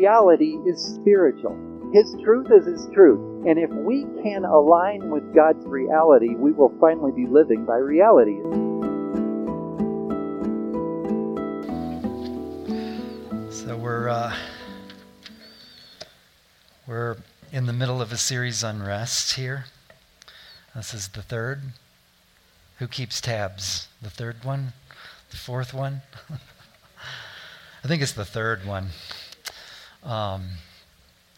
reality is spiritual. His truth is His truth. And if we can align with God's reality, we will finally be living by reality. So we're uh, we're in the middle of a series on rest here. This is the third. Who keeps tabs? The third one? The fourth one? I think it's the third one. Um,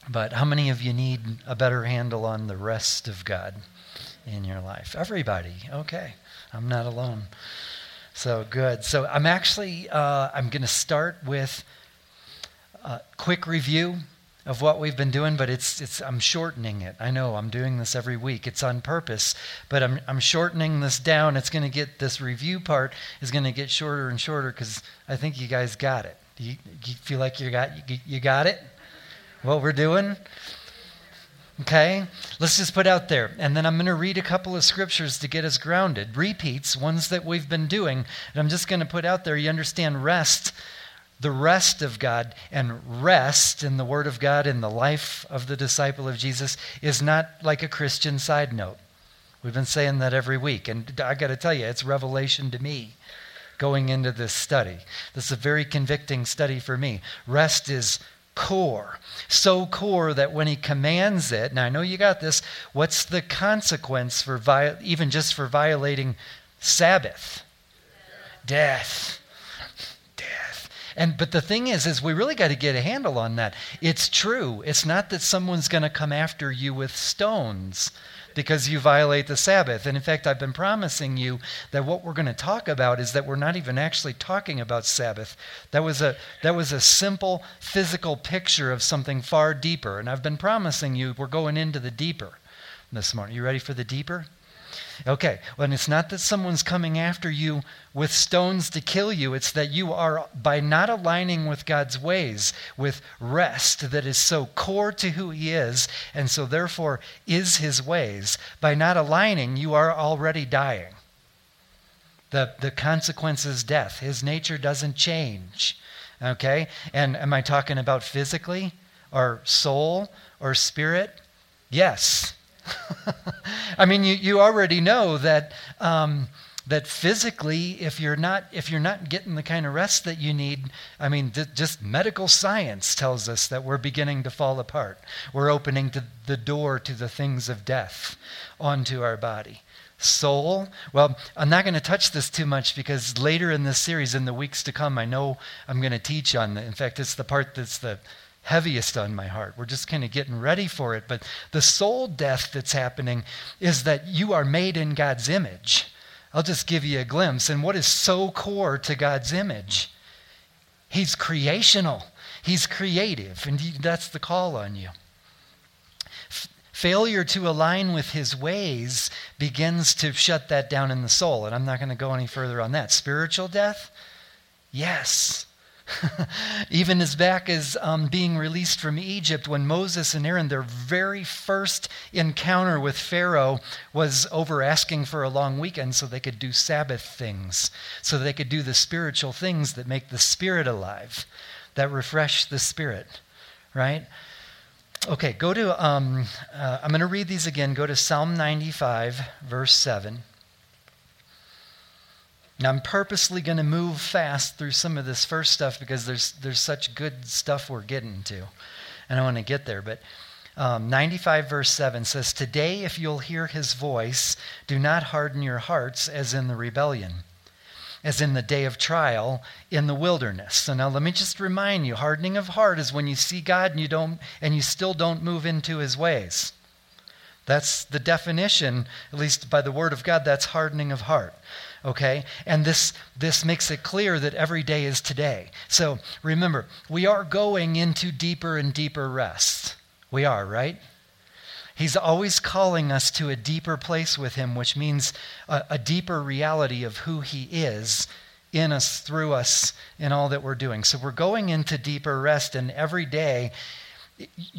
but how many of you need a better handle on the rest of God in your life? Everybody. Okay. I'm not alone. So good. So I'm actually uh, I'm going to start with a quick review of what we've been doing, but it's, it's, I'm shortening it. I know I'm doing this every week. It's on purpose, but I'm, I'm shortening this down. It's going to get, this review part is going to get shorter and shorter because I think you guys got it. You, you feel like you got, you got it? What we're doing? Okay? Let's just put out there. And then I'm going to read a couple of scriptures to get us grounded. Repeats, ones that we've been doing. And I'm just going to put out there, you understand rest the rest of God. And rest in the Word of God in the life of the disciple of Jesus is not like a Christian side note. We've been saying that every week. And I got to tell you, it's revelation to me going into this study. This is a very convicting study for me. Rest is core. So core that when he commands it, now I know you got this, what's the consequence for vi- even just for violating Sabbath? Death. Death. And but the thing is, is we really got to get a handle on that. It's true. It's not that someone's going to come after you with stones because you violate the Sabbath. And in fact, I've been promising you that what we're going to talk about is that we're not even actually talking about Sabbath. That was a that was a simple physical picture of something far deeper. And I've been promising you we're going into the deeper this morning. You ready for the deeper? Okay, well, it's not that someone's coming after you with stones to kill you. It's that you are, by not aligning with God's ways, with rest that is so core to who He is, and so therefore is His ways, by not aligning, you are already dying. The, the consequence is death. His nature doesn't change. Okay? And am I talking about physically or soul or spirit? Yes. I mean, you, you already know that, um, that physically, if you're, not, if you're not getting the kind of rest that you need, I mean, th- just medical science tells us that we're beginning to fall apart. We're opening to the door to the things of death onto our body soul. Well, I'm not going to touch this too much because later in this series, in the weeks to come, I know I'm going to teach on. The, in fact, it's the part that's the heaviest on my heart. We're just kind of getting ready for it. But the soul death that's happening is that you are made in God's image. I'll just give you a glimpse. And what is so core to God's image? He's creational, He's creative, and that's the call on you. Failure to align with His ways begins to shut that down in the soul. And I'm not going to go any further on that. Spiritual death? Yes. Even as back as um, being released from Egypt, when Moses and Aaron, their very first encounter with Pharaoh was over asking for a long weekend so they could do Sabbath things, so they could do the spiritual things that make the spirit alive, that refresh the spirit, right? Okay, go to, um, uh, I'm going to read these again. Go to Psalm 95, verse 7. Now, I'm purposely going to move fast through some of this first stuff because there's, there's such good stuff we're getting to. And I want to get there. But um, 95, verse 7 says, Today, if you'll hear his voice, do not harden your hearts as in the rebellion, as in the day of trial in the wilderness. So now let me just remind you hardening of heart is when you see God and you, don't, and you still don't move into his ways. That's the definition, at least by the word of God, that's hardening of heart okay? And this, this makes it clear that every day is today. So remember, we are going into deeper and deeper rest. We are, right? He's always calling us to a deeper place with Him, which means a, a, deeper reality of who He is in us, through us, in all that we're doing. So we're going into deeper rest, and every day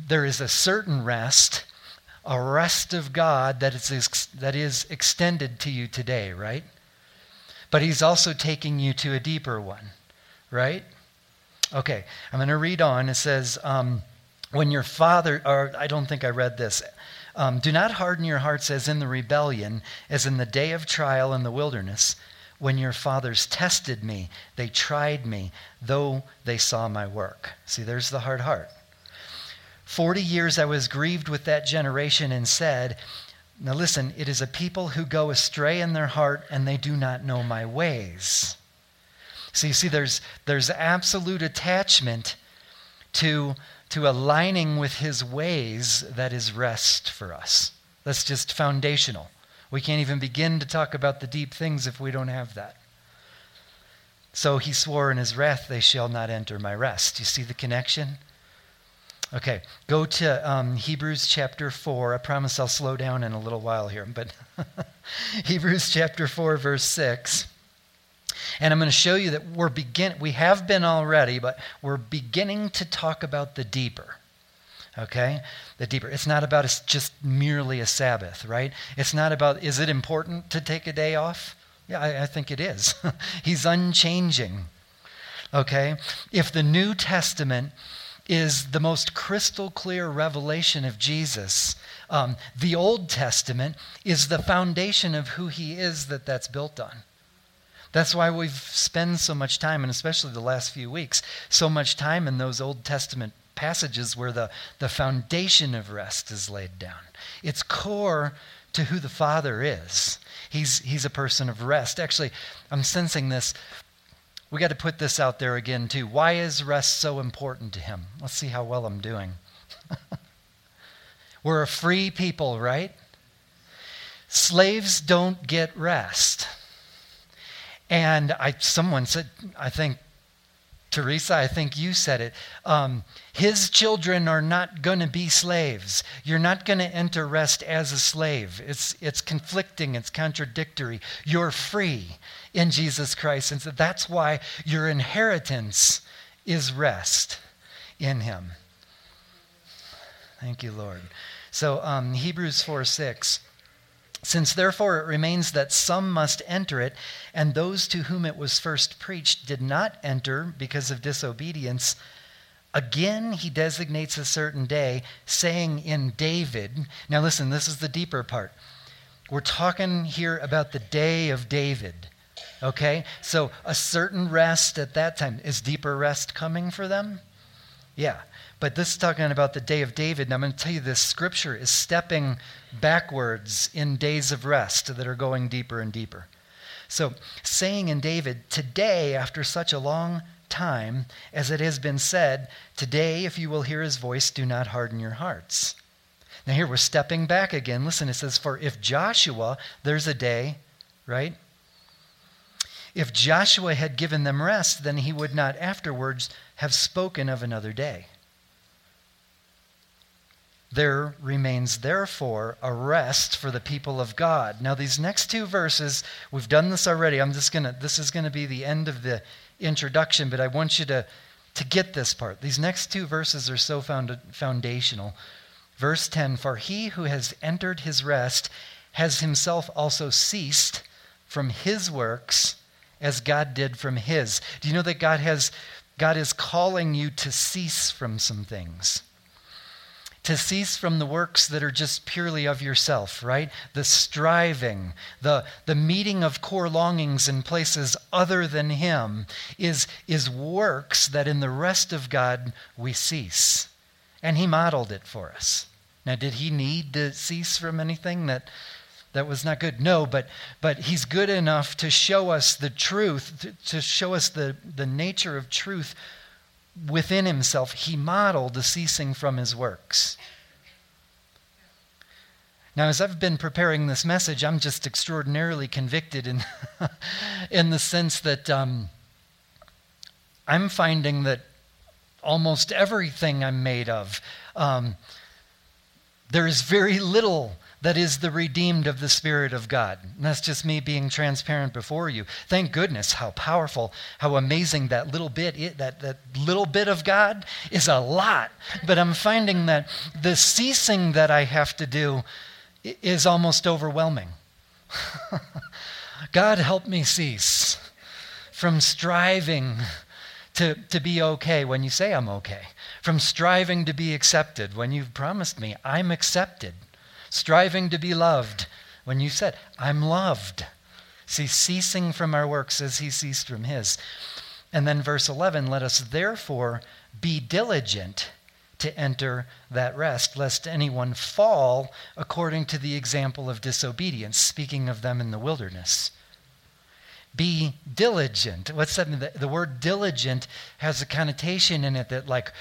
there is a certain rest, a rest of God that is, that is extended to you today, right? But he's also taking you to a deeper one, right? Okay, I'm going to read on. It says, um, When your father, or I don't think I read this, um, do not harden your hearts as in the rebellion, as in the day of trial in the wilderness, when your fathers tested me, they tried me, though they saw my work. See, there's the hard heart. Forty years I was grieved with that generation and said, Now listen, it is a people who go astray in their heart and they do not know my ways. So you see, there's, there's absolute attachment to to aligning with his ways that is rest for us. That's just foundational. We can't even begin to talk about the deep things if we don't have that. So he swore in his wrath, They shall not enter my rest. You see the connection? Okay, go to um, Hebrews chapter 4. I promise I'll slow down in a little while here, but Hebrews chapter 4, verse 6. And I'm going to show you that we're begin we have been already, but we're beginning to talk about the deeper. Okay? The deeper. It's not about just merely a Sabbath, right? It's not about is it important to take a day off? Yeah, I, I think it is. He's unchanging. Okay? If the New Testament is the most crystal clear revelation of Jesus, um, the Old Testament is the foundation of who he is that that's built on. That's why we've spent so much time, and especially the last few weeks, so much time in those Old Testament passages where the, the foundation of rest is laid down. It's core to who the Father is. He's, he's a person of rest. Actually, I'm sensing this. We got to put this out there again, too. Why is rest so important to him? Let's see how well I'm doing. We're a free people, right? Slaves don't get rest. And I, someone said, I think, Teresa, I think you said it. Um, his children are not going to be slaves. You're not going to enter rest as a slave. It's, it's conflicting, it's contradictory. You're free in Jesus Christ. And so that's why your inheritance is rest in him. Thank you, Lord. So, um, Hebrews 4 6. Since therefore it remains that some must enter it, and those to whom it was first preached did not enter because of disobedience, again he designates a certain day, saying in David, now listen, this is the deeper part. We're talking here about the day of David. Okay? So a certain rest at that time. Is deeper rest coming for them? Yeah. But this is talking about the day of David. And I'm going to tell you this scripture is stepping backwards in days of rest that are going deeper and deeper. So, saying in David, Today, after such a long time, as it has been said, Today, if you will hear his voice, do not harden your hearts. Now, here we're stepping back again. Listen, it says, For if Joshua, there's a day, right? If Joshua had given them rest, then he would not afterwards have spoken of another day. There remains, therefore, a rest for the people of God. Now, these next two verses, we've done this already. I'm just going to, this is going to be the end of the introduction, but I want you to, to get this part. These next two verses are so found, foundational. Verse 10 For he who has entered his rest has himself also ceased from his works as God did from his. Do you know that God has God is calling you to cease from some things? to cease from the works that are just purely of yourself, right? The striving, the, the meeting of core longings in places other than Him is, is works that in the rest of God we cease. And He modeled it for us. Now, did He need to cease from anything that, that was not good? No, but, but He's good enough to show us the truth, to show us the, the nature of truth within himself, he modeled the ceasing from his works. Now, as I've been preparing this message, I'm just extraordinarily convicted in, in the sense that um, I'm finding that almost everything I'm made of, um, there is very little that is the redeemed of the Spirit of God. And that's just me being transparent before you. Thank goodness how powerful, how amazing that little bit, that, that little bit of God is a lot. But I'm finding that the ceasing that I have to do is almost overwhelming. God help me cease from striving to, to be okay when you say I'm okay, from striving to be accepted when you've promised me I'm accepted, striving to be loved when you said I'm loved. See, ceasing from our works as he ceased from his. And then verse 11, let us therefore be diligent to enter that rest, lest anyone fall according to the example of disobedience, speaking of them in the wilderness. Be diligent. What's that? The, the word diligent has a connotation in it that like,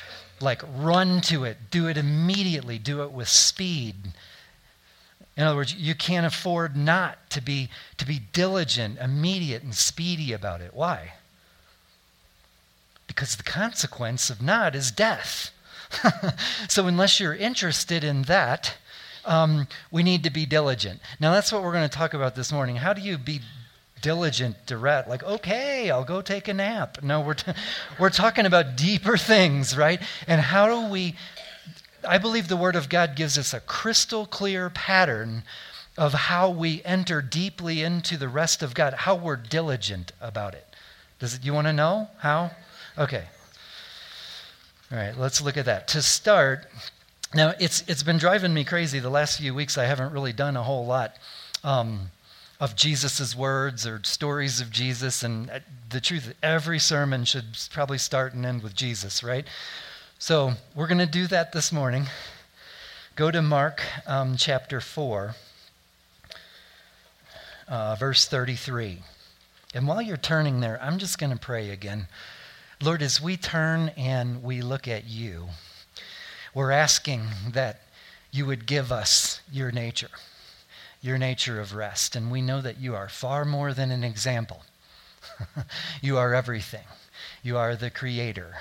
like run to it, do it immediately, do it with speed. In other words, you can't afford not to be, to be diligent, immediate, and speedy about it. Why? Because the consequence of not is death. so, unless you're interested in that, um, we need to be diligent. Now, that's what we're going to talk about this morning. How do you be diligent, direct? Like, okay, I'll go take a nap. No, we're, t- we're talking about deeper things, right? And how do we. I believe the Word of God gives us a crystal clear pattern of how we enter deeply into the rest of God, how we're diligent about it. Does it, you want to know how? Okay. All right, let's look at that. To start, now it's, it's been driving me crazy the last few weeks. I haven't really done a whole lot um, of Jesus' words or stories of Jesus. And uh, the truth, is every sermon should probably start and end with Jesus, right? So we're going to do that this morning. Go to Mark um, chapter 4, uh, verse 33. And while you're turning there, I'm just going to pray again. Lord, as we turn and we look at you, we're asking that you would give us your nature, your nature of rest. And we know that you are far more than an example. you are everything. You are the creator.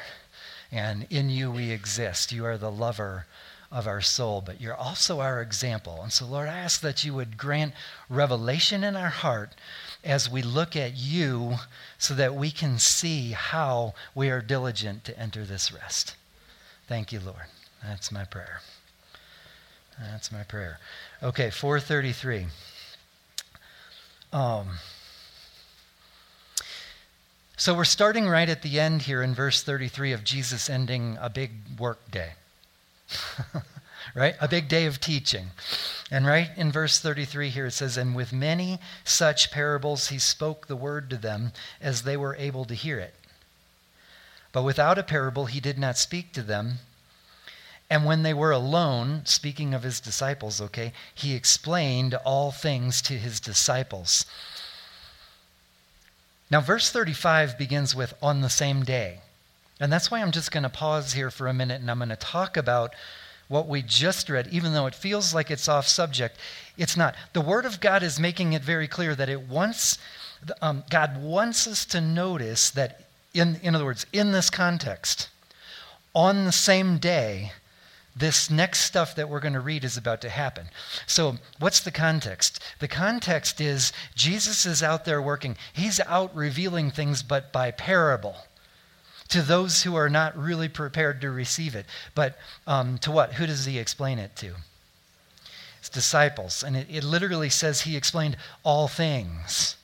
And in you we exist. You are the lover of our soul, but you're also our example. And so, Lord, I ask that you would grant revelation in our heart as we look at you so that we can see how we are diligent to enter this rest. Thank you, Lord. That's my prayer. That's my prayer. Okay, 433. Um, so we're starting right at the end here in verse 33 of Jesus ending a big work day. right? A big day of teaching. And right in verse 33 here it says, And with many such parables he spoke the word to them as they were able to hear it. But without a parable he did not speak to them. And when they were alone, speaking of his disciples, okay, he explained all things to his disciples. Now, verse 35 begins with on the same day. And that's why I'm just going to pause here for a minute and I'm going to talk about what we just read, even though it feels like it's off subject, it's not. The Word of God is making it very clear that it wants, um, God wants us to notice that, in, in other words, in this context, on the same day, this next stuff that we're going to read is about to happen. So, what's the context? The context is Jesus is out there working. He's out revealing things, but by parable to those who are not really prepared to receive it. But um, to what? Who does he explain it to? His disciples. And it, it literally says he explained all things.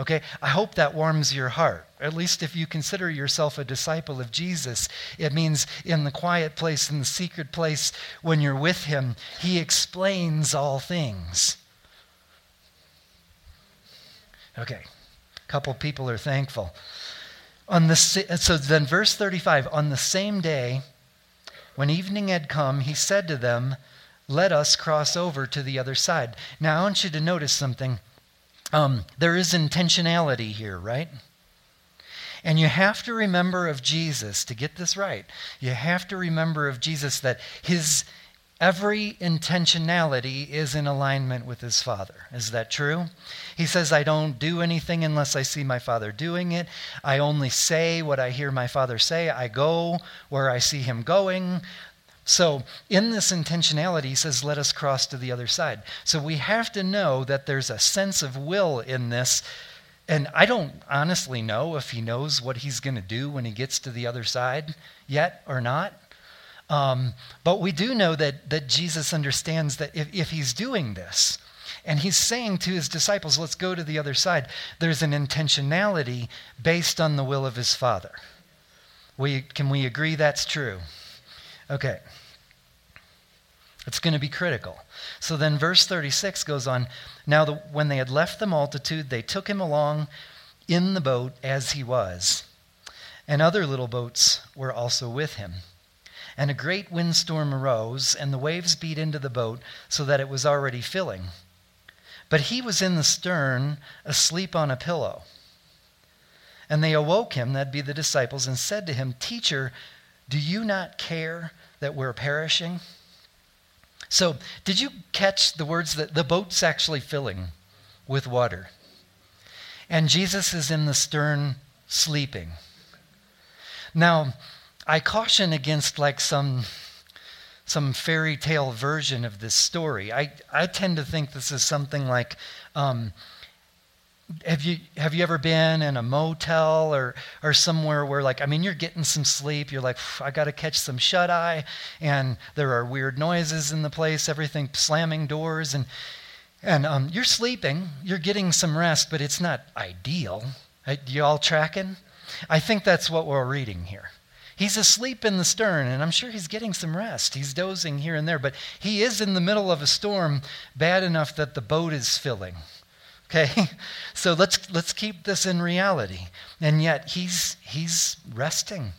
Okay? I hope that warms your heart. At least if you consider yourself a disciple of Jesus, it means in the quiet place, in the secret place, when you're with him, he explains all things. Okay. A couple people are thankful. On the, so then, verse 35 on the same day, when evening had come, he said to them, Let us cross over to the other side. Now, I want you to notice something. Um, there is intentionality here, right? And you have to remember of Jesus, to get this right, you have to remember of Jesus that his Every intentionality is in alignment with his Father. Is that true? He says, I don't do anything unless I see my Father doing it. I only say what I hear my Father say. I go where I see him going. So, in this intentionality, he says, let us cross to the other side. So, we have to know that there's a sense of will in this. And I don't honestly know if he knows what he's going to do when he gets to the other side yet or not. Um, but we do know that, that Jesus understands that if, if he's doing this, and he's saying to his disciples, let's go to the other side, there's an intentionality based on the will of his Father. We, can we agree that's true? Okay. It's going to be critical. So then, verse 36 goes on Now, the, when they had left the multitude, they took him along in the boat as he was, and other little boats were also with him. And a great windstorm arose, and the waves beat into the boat so that it was already filling. But he was in the stern, asleep on a pillow. And they awoke him, that'd be the disciples, and said to him, Teacher, do you not care that we're perishing? So, did you catch the words that the boat's actually filling with water? And Jesus is in the stern sleeping. Now, I caution against like some some fairy tale version of this story. I, I tend to think this is something like um, have you have you ever been in a motel or or somewhere where like I mean you're getting some sleep you're like I got to catch some shut eye and there are weird noises in the place everything slamming doors and and um, you're sleeping you're getting some rest but it's not ideal you all tracking I think that's what we're reading here He's asleep in the stern, and I'm sure he's getting some rest. He's dozing here and there, but he is in the middle of a storm bad enough that the boat is filling. Okay? So let's let's keep this in reality. And yet he's he's resting.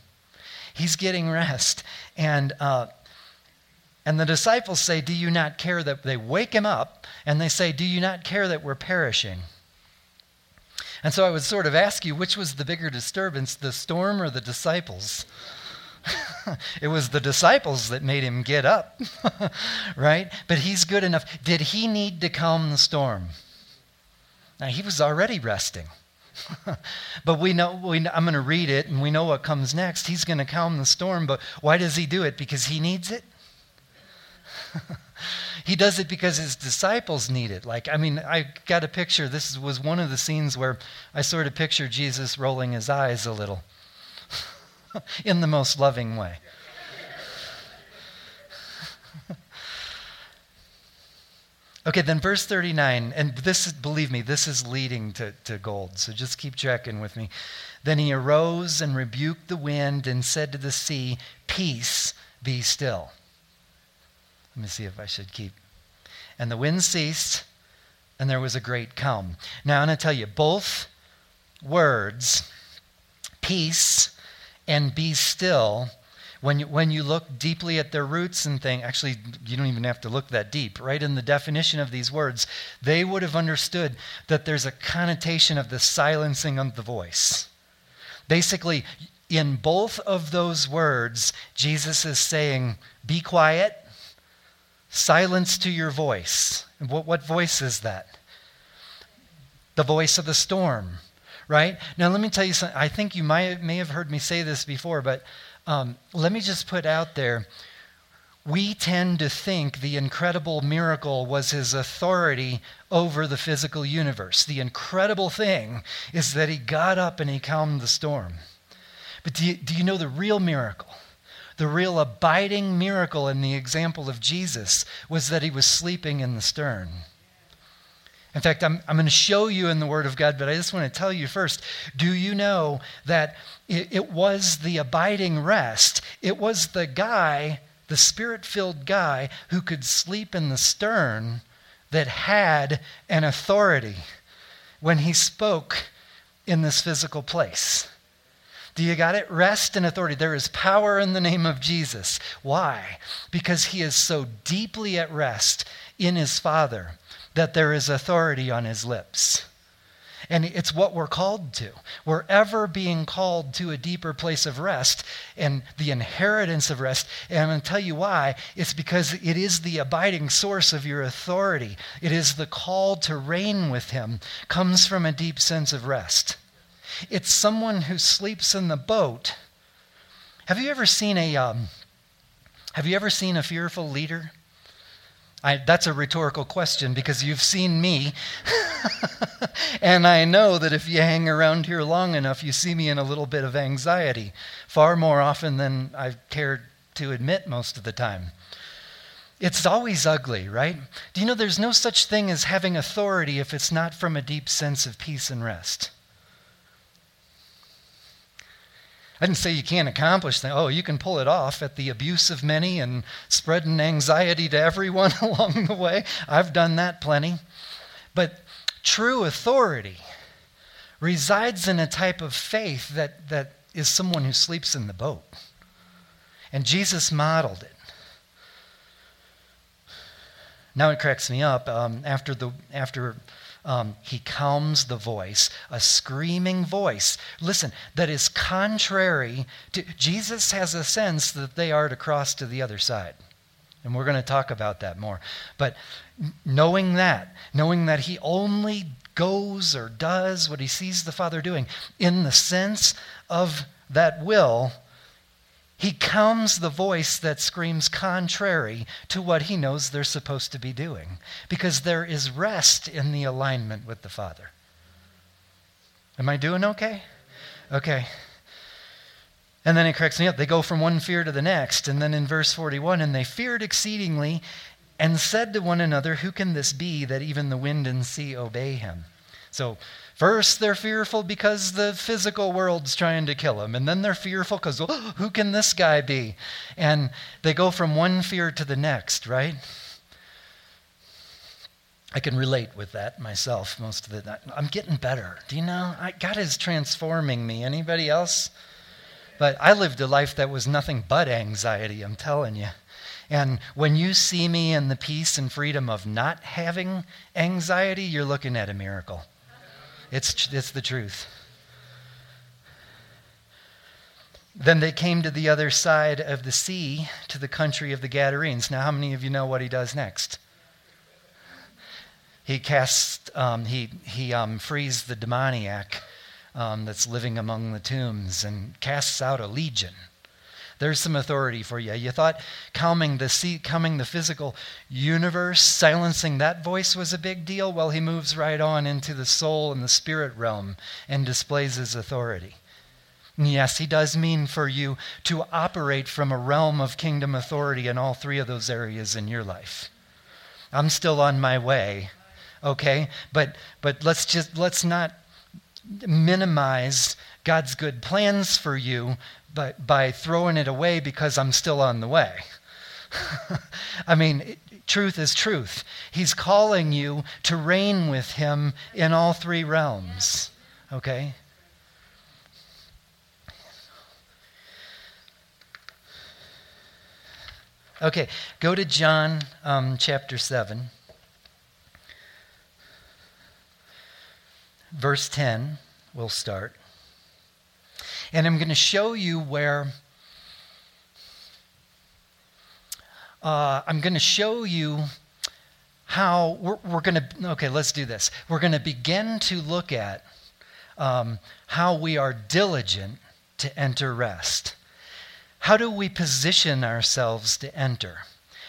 He's getting rest. And uh, and the disciples say, Do you not care that they wake him up and they say, Do you not care that we're perishing? And so I would sort of ask you, which was the bigger disturbance, the storm or the disciples? it was the disciples that made him get up, right? But he's good enough. Did he need to calm the storm? Now, he was already resting. but we know, we, I'm going to read it and we know what comes next. He's going to calm the storm, but why does he do it? Because he needs it? He does it because his disciples need it. Like, I mean, I got a picture. This was one of the scenes where I sort of picture Jesus rolling his eyes a little in the most loving way. Okay, then verse 39, and this, believe me, this is leading to, to gold, so just keep checking with me. Then he arose and rebuked the wind and said to the sea, Peace, be still. Let me see if I should keep. And the wind ceased, and there was a great calm. Now, I'm going to tell you both words, peace and be still, when you, when you look deeply at their roots and think, actually, you don't even have to look that deep. Right in the definition of these words, they would have understood that there's a connotation of the silencing of the voice. Basically, in both of those words, Jesus is saying, Be quiet Silence to your voice. What, what voice is that? The voice of the storm, right? Now, let me tell you something. I think you might, may have heard me say this before, but um, let me just put out there we tend to think the incredible miracle was his authority over the physical universe. The incredible thing is that he got up and he calmed the storm. But do you, do you know the real miracle? The real abiding miracle in the example of Jesus was that he was sleeping in the stern. In fact, I'm, I'm going to show you in the Word of God, but I just want to tell you first do you know that it, it was the abiding rest? It was the guy, the spirit filled guy, who could sleep in the stern that had an authority when he spoke in this physical place. Do you got it? Rest and authority. There is power in the name of Jesus. Why? Because he is so deeply at rest in his Father that there is authority on his lips. And it's what we're called to. We're ever being called to a deeper place of rest and the inheritance of rest. And I'm going to tell you why. It's because it is the abiding source of your authority. It is the call to reign with him, comes from a deep sense of rest. It's someone who sleeps in the boat. Have you ever seen a um, Have you ever seen a fearful leader? I, that's a rhetorical question because you've seen me. and I know that if you hang around here long enough, you see me in a little bit of anxiety, far more often than I've cared to admit most of the time. It's always ugly, right? Do you know there's no such thing as having authority if it's not from a deep sense of peace and rest? I didn't say you can't accomplish that. Oh, you can pull it off at the abuse of many and spreading anxiety to everyone along the way. I've done that plenty. But true authority resides in a type of faith that, that is someone who sleeps in the boat. And Jesus modeled it. Now it cracks me up. Um, after the, after um, he calms the voice, a screaming voice. Listen, that is contrary to. Jesus has a sense that they are to cross to the other side. And we're going to talk about that more. But knowing that, knowing that he only goes or does what he sees the Father doing in the sense of that will he calms the voice that screams contrary to what he knows they're supposed to be doing because there is rest in the alignment with the Father. Am I doing okay? Okay. And then it cracks me up. They go from one fear to the next. And then in verse 41, and they feared exceedingly and said to one another, Who can this be that even the wind and sea obey him? So First, they're fearful because the physical world's trying to kill them. And then they're fearful because, oh, who can this guy be? And they go from one fear to the next, right? I can relate with that myself most of the time. I'm getting better. Do you know? I, God is transforming me. Anybody else? But I lived a life that was nothing but anxiety, I'm telling you. And when you see me in the peace and freedom of not having anxiety, you're looking at a miracle. It's, it's the truth. Then they came to the other side of the sea, to the country of the Gadarenes. Now, how many of you know what he does next? He casts, um, he, he um, frees the demoniac um, that's living among the tombs and casts out a legion. There's some authority for you. You thought calming the sea, calming the physical universe, silencing that voice was a big deal. Well, he moves right on into the soul and the spirit realm and displays his authority. Yes, he does mean for you to operate from a realm of kingdom authority in all three of those areas in your life. I'm still on my way, okay? But but let's just let's not minimize God's good plans for you by, by throwing it away because I'm still on the way. I mean, truth is truth. He's calling you to reign with Him in all three realms. Okay? Okay, go to John um, chapter 7, verse 10. We'll start. And I'm going to show you where uh, I'm going to show you how we're, we're going to, okay, let's do this. We're going to begin to look at um, how we are diligent to enter rest. How do we position ourselves to enter?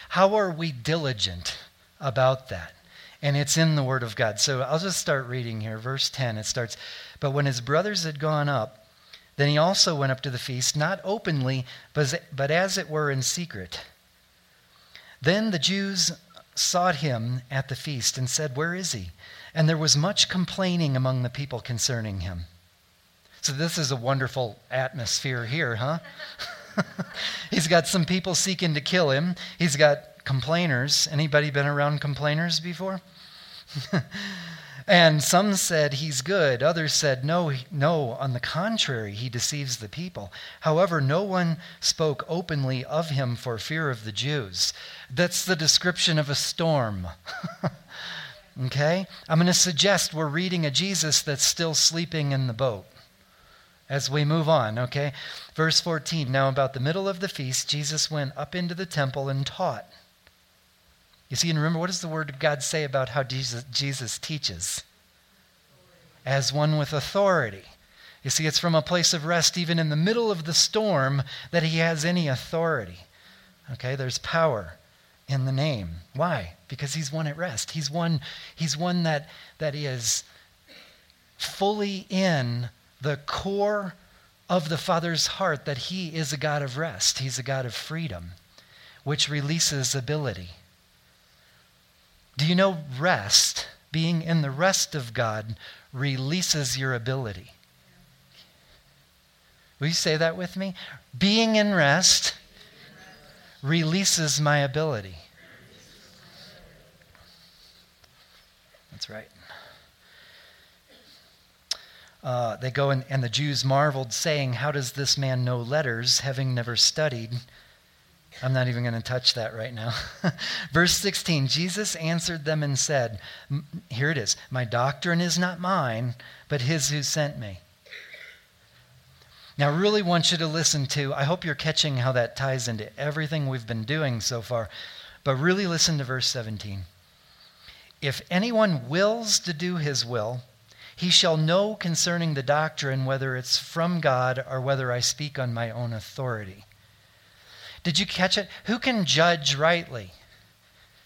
How are we diligent about that? And it's in the Word of God. So I'll just start reading here. Verse 10, it starts But when his brothers had gone up, then he also went up to the feast, not openly, but as it were in secret. Then the Jews sought him at the feast and said, Where is he? And there was much complaining among the people concerning him. So this is a wonderful atmosphere here, huh? He's got some people seeking to kill him. He's got complainers. Anybody been around complainers before? And some said he's good. Others said, no, no, on the contrary, he deceives the people. However, no one spoke openly of him for fear of the Jews. That's the description of a storm. okay? I'm going to suggest we're reading a Jesus that's still sleeping in the boat as we move on, okay? Verse 14 Now, about the middle of the feast, Jesus went up into the temple and taught. You see, and remember, what does the Word of God say about how Jesus, Jesus teaches? As one with authority. You see, it's from a place of rest, even in the middle of the storm, that he has any authority. Okay, there's power in the name. Why? Because he's one at rest. He's one, he's one that, that is fully in the core of the Father's heart that he is a God of rest. He's a God of freedom, which releases ability. Do you know rest, being in the rest of God, releases your ability? Will you say that with me? Being in rest releases my ability. That's right. Uh, they go and, and the Jews marveled, saying, How does this man know letters, having never studied? I'm not even going to touch that right now. Verse 16 Jesus answered them and said, Here it is, My doctrine is not mine, but his who sent me. Now, I really want you to listen to, I hope you're catching how that ties into everything we've been doing so far, but really listen to verse 17. If anyone wills to do his will, he shall know concerning the doctrine whether it's from God or whether I speak on my own authority. Did you catch it? Who can judge rightly?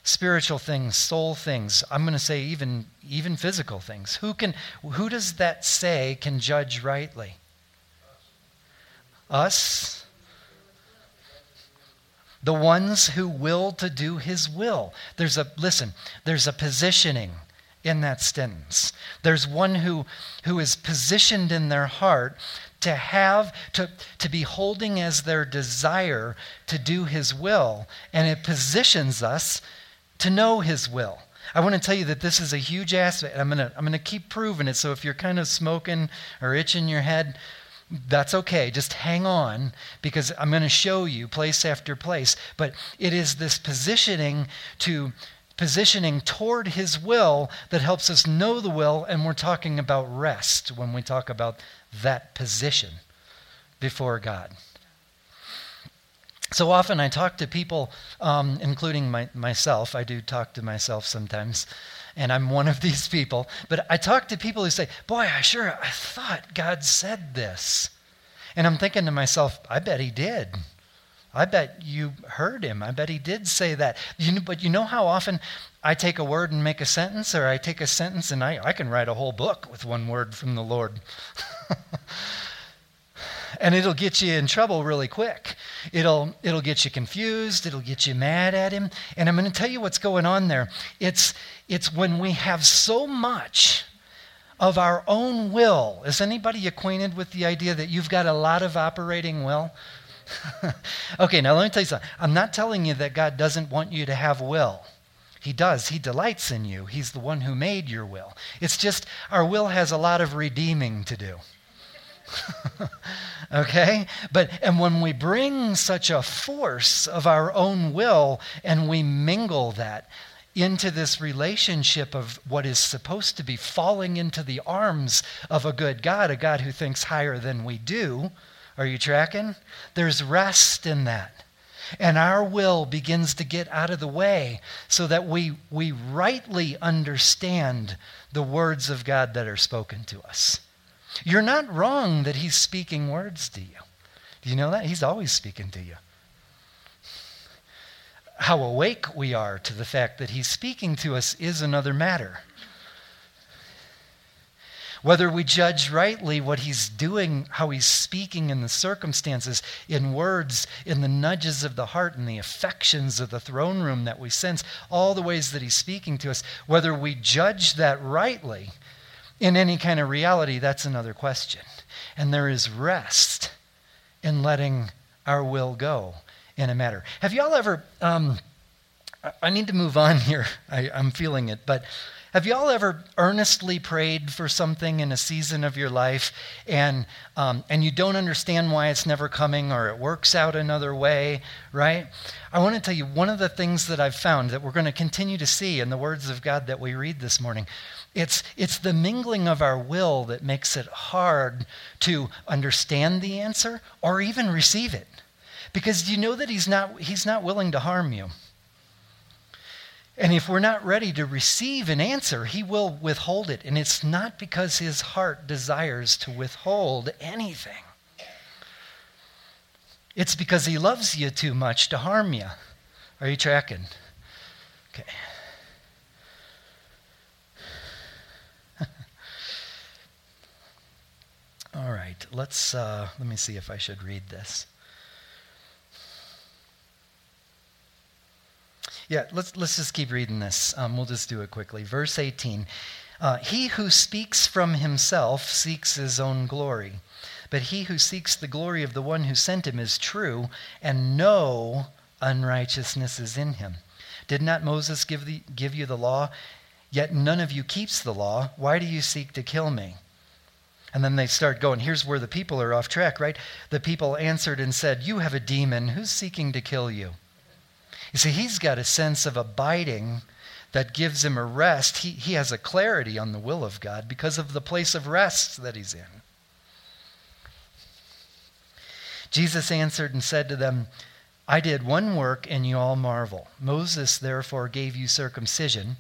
Spiritual things, soul things. I'm going to say even even physical things. Who can who does that say can judge rightly? Us? The ones who will to do his will. There's a listen, there's a positioning in that sentence. There's one who, who is positioned in their heart to have, to, to be holding as their desire to do his will, and it positions us to know his will. I want to tell you that this is a huge aspect. I'm going to, I'm going to keep proving it. So if you're kind of smoking or itching your head, that's okay. Just hang on because I'm going to show you place after place. But it is this positioning to positioning toward his will that helps us know the will and we're talking about rest when we talk about that position before God. So often I talk to people, um, including my, myself. I do talk to myself sometimes, and I'm one of these people. But I talk to people who say, Boy, I sure, I thought God said this. And I'm thinking to myself, I bet he did. I bet you heard him. I bet he did say that. You know, but you know how often I take a word and make a sentence, or I take a sentence and I, I can write a whole book with one word from the Lord. and it'll get you in trouble really quick. It'll, it'll get you confused. It'll get you mad at him. And I'm going to tell you what's going on there. It's, it's when we have so much of our own will. Is anybody acquainted with the idea that you've got a lot of operating will? okay, now let me tell you something. I'm not telling you that God doesn't want you to have will. He does. He delights in you. He's the one who made your will. It's just our will has a lot of redeeming to do. okay? But and when we bring such a force of our own will and we mingle that into this relationship of what is supposed to be falling into the arms of a good God, a God who thinks higher than we do, are you tracking? There's rest in that. And our will begins to get out of the way so that we, we rightly understand the words of God that are spoken to us. You're not wrong that He's speaking words to you. Do you know that? He's always speaking to you. How awake we are to the fact that He's speaking to us is another matter. Whether we judge rightly what he's doing, how he's speaking in the circumstances, in words, in the nudges of the heart, in the affections of the throne room that we sense, all the ways that he's speaking to us, whether we judge that rightly in any kind of reality, that's another question. And there is rest in letting our will go in a matter. Have y'all ever, um, I need to move on here. I, I'm feeling it, but have you all ever earnestly prayed for something in a season of your life and, um, and you don't understand why it's never coming or it works out another way, right? I want to tell you one of the things that I've found that we're going to continue to see in the words of God that we read this morning. It's, it's the mingling of our will that makes it hard to understand the answer or even receive it. Because you know that he's not, he's not willing to harm you. And if we're not ready to receive an answer, he will withhold it. And it's not because his heart desires to withhold anything, it's because he loves you too much to harm you. Are you tracking? Okay. All right, let's uh, let me see if I should read this. Yeah, let's, let's just keep reading this. Um, we'll just do it quickly. Verse 18 uh, He who speaks from himself seeks his own glory, but he who seeks the glory of the one who sent him is true, and no unrighteousness is in him. Did not Moses give, the, give you the law? Yet none of you keeps the law. Why do you seek to kill me? And then they start going, here's where the people are off track, right? The people answered and said, You have a demon. Who's seeking to kill you? You see, he's got a sense of abiding that gives him a rest. He, he has a clarity on the will of God because of the place of rest that he's in. Jesus answered and said to them, I did one work and you all marvel. Moses therefore gave you circumcision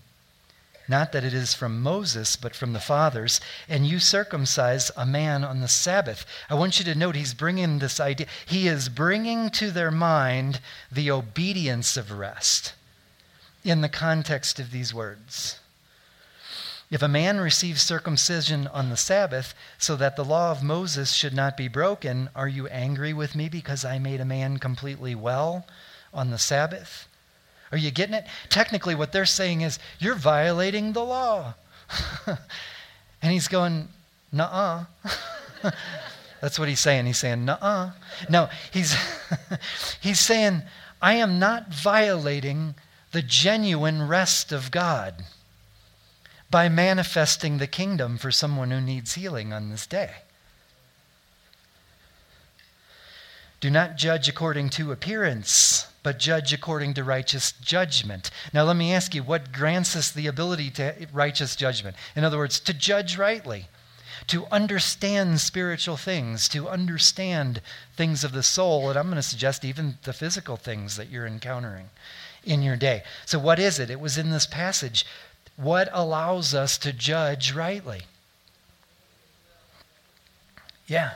not that it is from Moses, but from the fathers, and you circumcise a man on the Sabbath. I want you to note he's bringing this idea. He is bringing to their mind the obedience of rest in the context of these words. If a man receives circumcision on the Sabbath so that the law of Moses should not be broken, are you angry with me because I made a man completely well on the Sabbath? Are you getting it? Technically, what they're saying is, you're violating the law. and he's going, nuh uh. That's what he's saying. He's saying, nuh uh. No, he's, he's saying, I am not violating the genuine rest of God by manifesting the kingdom for someone who needs healing on this day. Do not judge according to appearance but judge according to righteous judgment. Now, let me ask you, what grants us the ability to righteous judgment? In other words, to judge rightly, to understand spiritual things, to understand things of the soul, and I'm going to suggest even the physical things that you're encountering in your day. So, what is it? It was in this passage. What allows us to judge rightly? Yeah,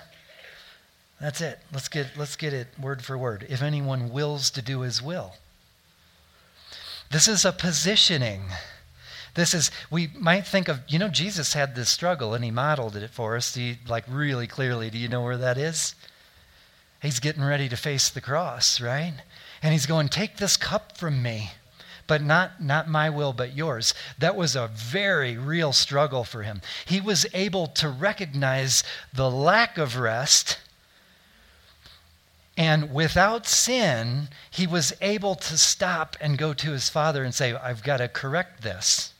that's it. Let's get, let's get it word for word. If anyone wills to do his will. This is a positioning. This is, we might think of, you know, Jesus had this struggle and he modeled it for us. he, like really clearly, do you know where that is? He's getting ready to face the cross, right? And he's going, Take this cup from me, but not, not my will, but yours. That was a very real struggle for him. He was able to recognize the lack of rest and without sin, he was able to stop and go to his father and say, I've got to correct this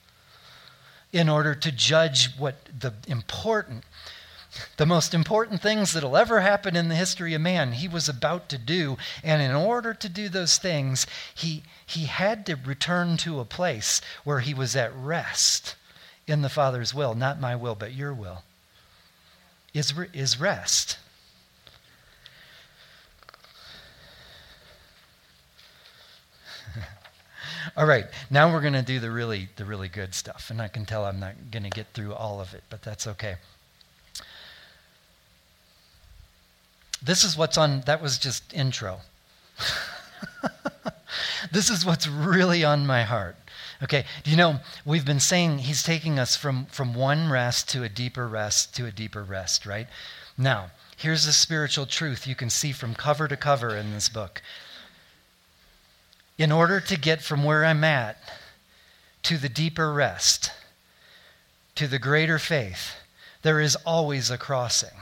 in order to judge what the important, the most important things that'll ever happen in the history of man, he was about to do. And in order to do those things, he, he had to return to a place where he was at rest in the Father's will, not my will, but your will, is, is rest. All right, now we're going to do the really, the really good stuff. And I can tell I'm not going to get through all of it, but that's okay. This is what's on, that was just intro. this is what's really on my heart. Okay, you know, we've been saying he's taking us from, from one rest to a deeper rest to a deeper rest, right? Now, here's the spiritual truth you can see from cover to cover in this book in order to get from where I'm at to the deeper rest, to the greater faith, there is always a crossing.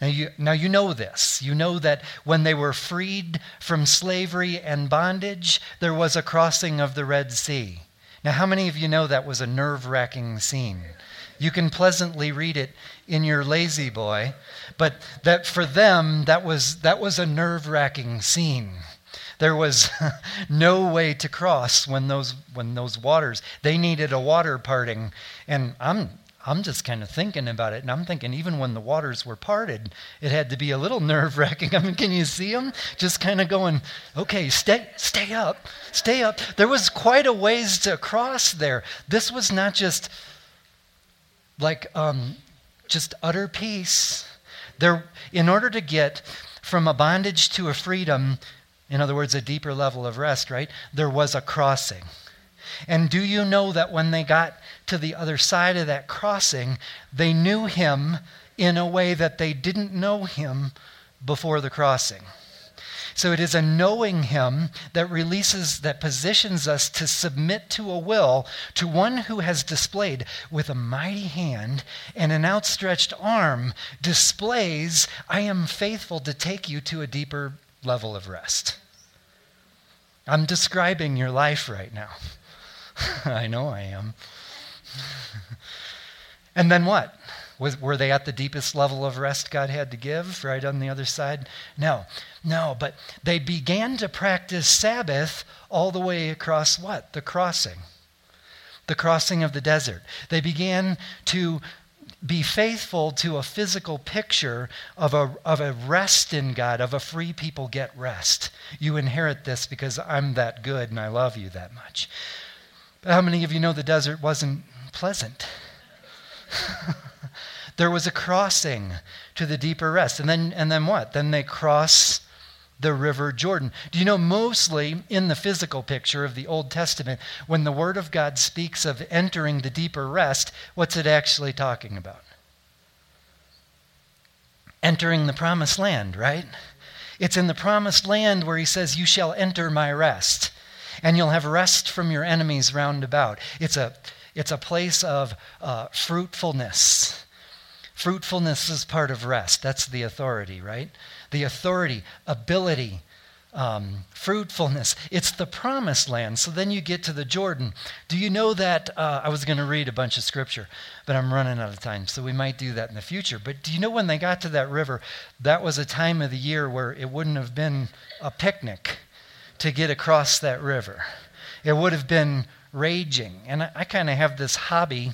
Now you, now you know this. You know that when they were freed from slavery and bondage, there was a crossing of the Red Sea. Now, how many of you know that was a nerve wracking scene? You can pleasantly read it in your La-Z-Boy, but that for them, that was, that was a nerve wracking scene. There was no way to cross when those, when those waters, they needed a water parting. And I'm, I'm just kind of thinking about it, and I'm thinking even when the waters were parted, it had to be a little nerve wracking. I mean, can you see them? Just kind of going, okay, stay, stay up, stay up. There was quite a ways to cross there. This was not just like um, just utter peace. There, in order to get from a bondage to a freedom, in other words, a deeper level of rest, right? There was a crossing. And do you know that when they got to the other side of that crossing, they knew him in a way that they didn't know him before the crossing? So it is a knowing Him that releases, that positions us to submit to a will to one who has displayed with a mighty hand and an outstretched arm, displays, I am faithful to take you to a deeper level of rest. I'm describing your life right now. I know I am. and then what? Was, were they at the deepest level of rest God had to give, right on the other side? No, no, but they began to practice Sabbath all the way across what? The crossing. The crossing of the desert. They began to be faithful to a physical picture of a, of a rest in God, of a free people get rest. You inherit this because I'm that good and I love you that much. But how many of you know the desert wasn't pleasant? there was a crossing to the deeper rest. And then, and then what? Then they cross the river Jordan. Do you know, mostly in the physical picture of the Old Testament, when the Word of God speaks of entering the deeper rest, what's it actually talking about? Entering the promised land, right? It's in the promised land where he says, You shall enter my rest, and you'll have rest from your enemies round about. It's a, it's a place of uh, fruitfulness. Fruitfulness is part of rest. That's the authority, right? The authority, ability, um, fruitfulness. It's the promised land. So then you get to the Jordan. Do you know that? Uh, I was going to read a bunch of scripture, but I'm running out of time, so we might do that in the future. But do you know when they got to that river, that was a time of the year where it wouldn't have been a picnic to get across that river? It would have been raging. And I, I kind of have this hobby.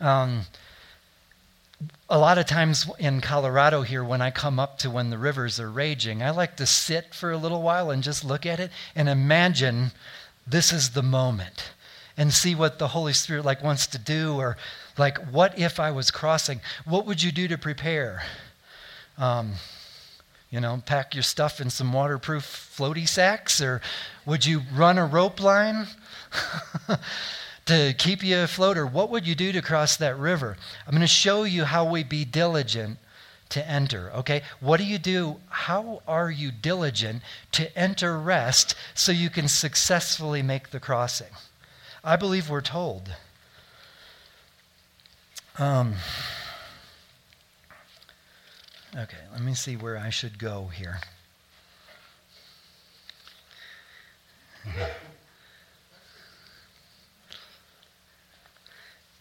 Um, a lot of times in Colorado here, when I come up to when the rivers are raging, I like to sit for a little while and just look at it and imagine this is the moment and see what the Holy Spirit like wants to do or like what if I was crossing? What would you do to prepare? Um, you know, pack your stuff in some waterproof floaty sacks or would you run a rope line? to keep you afloat, or what would you do to cross that river? I'm going to show you how we be diligent to enter. Okay? What do you do? How are you diligent to enter rest so you can successfully make the crossing? I believe we're told. Um, okay, let me see where I should go here.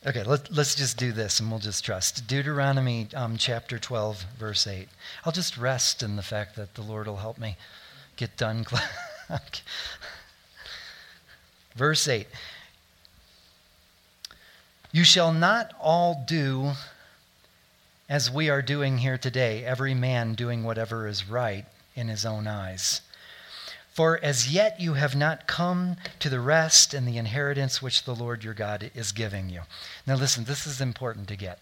Okay, let, let's just do this and we'll just trust. Deuteronomy um, chapter 12, verse 8. I'll just rest in the fact that the Lord will help me get done. verse 8 You shall not all do as we are doing here today, every man doing whatever is right in his own eyes. For as yet you have not come to the rest and the inheritance which the Lord your God is giving you. Now, listen, this is important to get.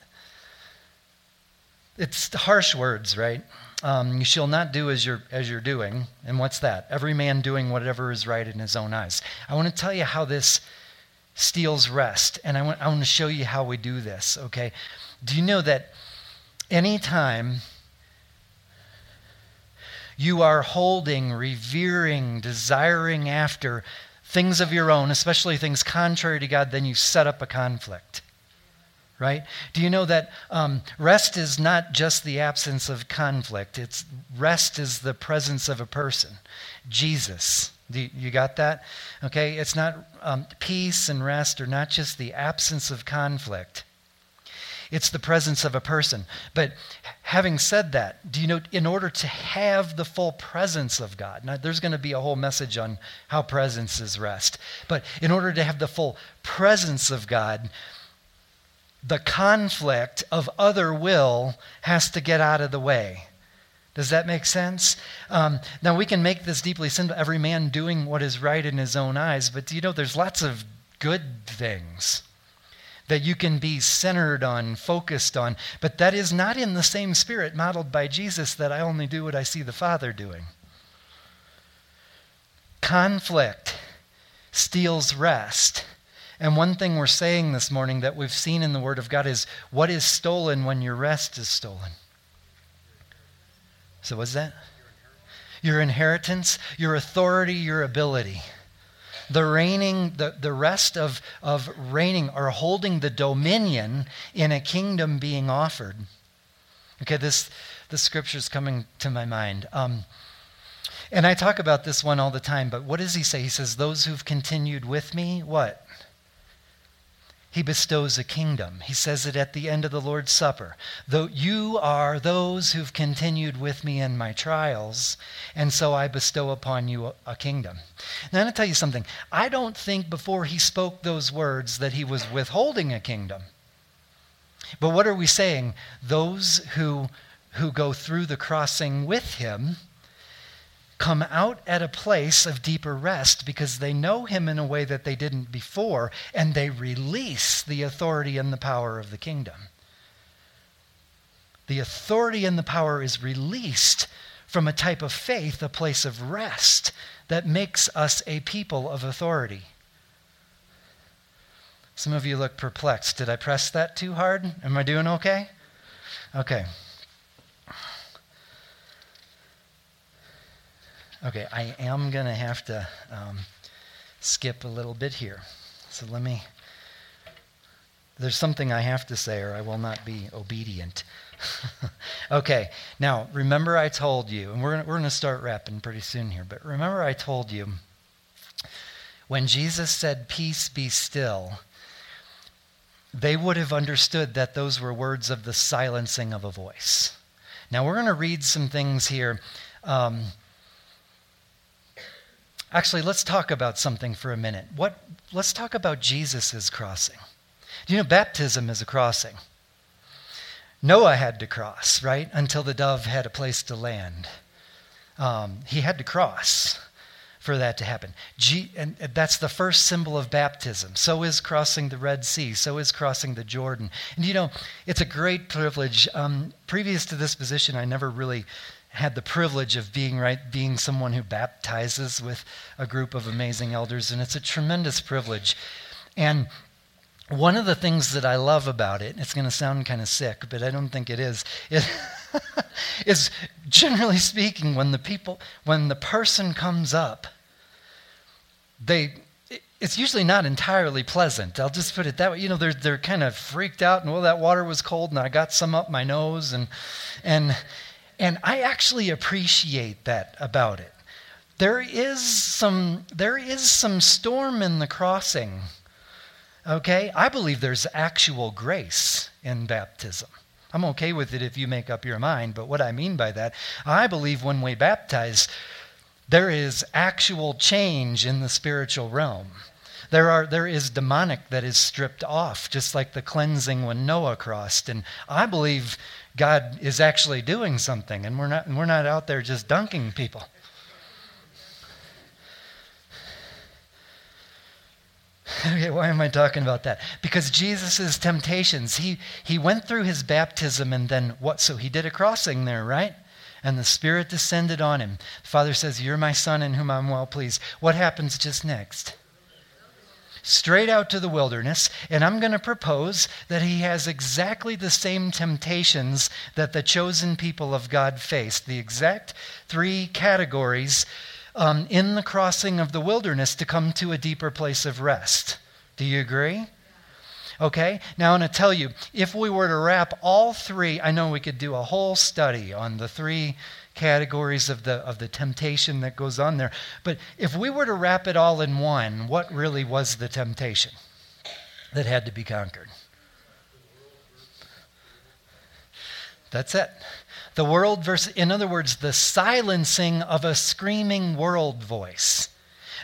It's harsh words, right? Um, you shall not do as you're, as you're doing. And what's that? Every man doing whatever is right in his own eyes. I want to tell you how this steals rest. And I want, I want to show you how we do this, okay? Do you know that anytime you are holding, revering, desiring after things of your own, especially things contrary to God, then you set up a conflict. Right? Do you know that um, rest is not just the absence of conflict? It's rest is the presence of a person, Jesus. You, you, got that? Okay, it's not um, peace and rest are not just the absence of conflict. It's the presence of a person. But having said that, do you know, in order to have the full presence of God, now there's going to be a whole message on how presences rest, but in order to have the full presence of God, the conflict of other will has to get out of the way. Does that make sense? Um, now, we can make this deeply simple every man doing what is right in his own eyes, but you know, there's lots of good things that you can be centered on, focused on. But that is not in the same spirit modeled by Jesus that I only do what I see the Father doing. Conflict steals rest. And one thing we're saying this morning that we've seen in the Word of God is what is stolen when your rest is stolen? So, what's that? your inheritance, your authority, your ability. The reigning, the, the rest of, of reigning or holding the dominion in a kingdom being offered. Okay, this, this scripture is coming to my mind. Um, and I talk about this one all the time, but what does he say? He says, Those who've continued with me, what? He bestows a kingdom. He says it at the end of the Lord's Supper. Though you are those who've continued with me in my trials, and so I bestow upon you a, kingdom. Now, I'm going to tell you something. I don't think before he spoke those words that he was withholding a kingdom. But what are we saying? Those who, who go through the crossing with him come out at a place of deeper rest because they know him in a way that they didn't before, and they release the authority and the power of the kingdom. The authority and the power is released from a type of faith, a place of rest that makes us a people of authority. Some of you look perplexed. Did I press that too hard? Am I doing okay? Okay. Okay, I am going to have to um, skip a little bit here. So let me. There's something I have to say, or I will not be obedient. okay, now remember I told you, and we're, we're going to start wrapping pretty soon here, but remember I told you when Jesus said, Peace be still, they would have understood that those were words of the silencing of a voice. Now we're going to read some things here. Um, Actually, let's talk about something for a minute. What, let's talk about Jesus' crossing. Do you know baptism is a crossing? Noah had to cross, right? Until the dove had a place to land. Um, he had to cross for that to happen. G- and that's the first symbol of baptism. So is crossing the Red Sea. So is crossing the Jordan. And you know, it's a great privilege. Um, previous to this position, I never really had the privilege of being right being someone who baptizes with a group of amazing elders and it's a tremendous privilege and one of the things that I love about it, it's going to sound kind of sick, but I don't think it is, is, generally speaking, when the people, when the person comes up, they, it's usually not entirely pleasant. I'll just put it that way. You know, they're, they're kind of freaked out, and well, that water was cold, and I got some up my nose, and, and, and I actually appreciate that about it. There is some, there is some storm in the crossing. Okay? I believe there's actual grace in baptism. I'm okay with it if you make up your mind, but what I mean by that, I believe when we baptize, there is actual change in the spiritual realm. There, are, there is demonic that is stripped off, just like the cleansing when Noah crossed. And I believe God is actually doing something, and we're not, we're not out there just dunking people. Okay, why am I talking about that? Because Jesus' temptations, he, he went through his baptism and then what? So he did a crossing there, right? And the Spirit descended on him. The Father says, You're my Son in whom I'm well pleased. What happens just next? Straight out to the wilderness, and I'm going to propose that he has exactly the same temptations that the chosen people of God faced, the exact three categories um, in the crossing of the wilderness to come to a deeper place of rest. Do you agree? Okay, now I'm going to tell you if we were to wrap all three, I know we could do a whole study on the three categories of the, of the temptation that goes on there. But if we were to wrap it all in one, what really was the temptation that had to be conquered? That's it. The world versus, in other words, the silencing of a screaming world voice.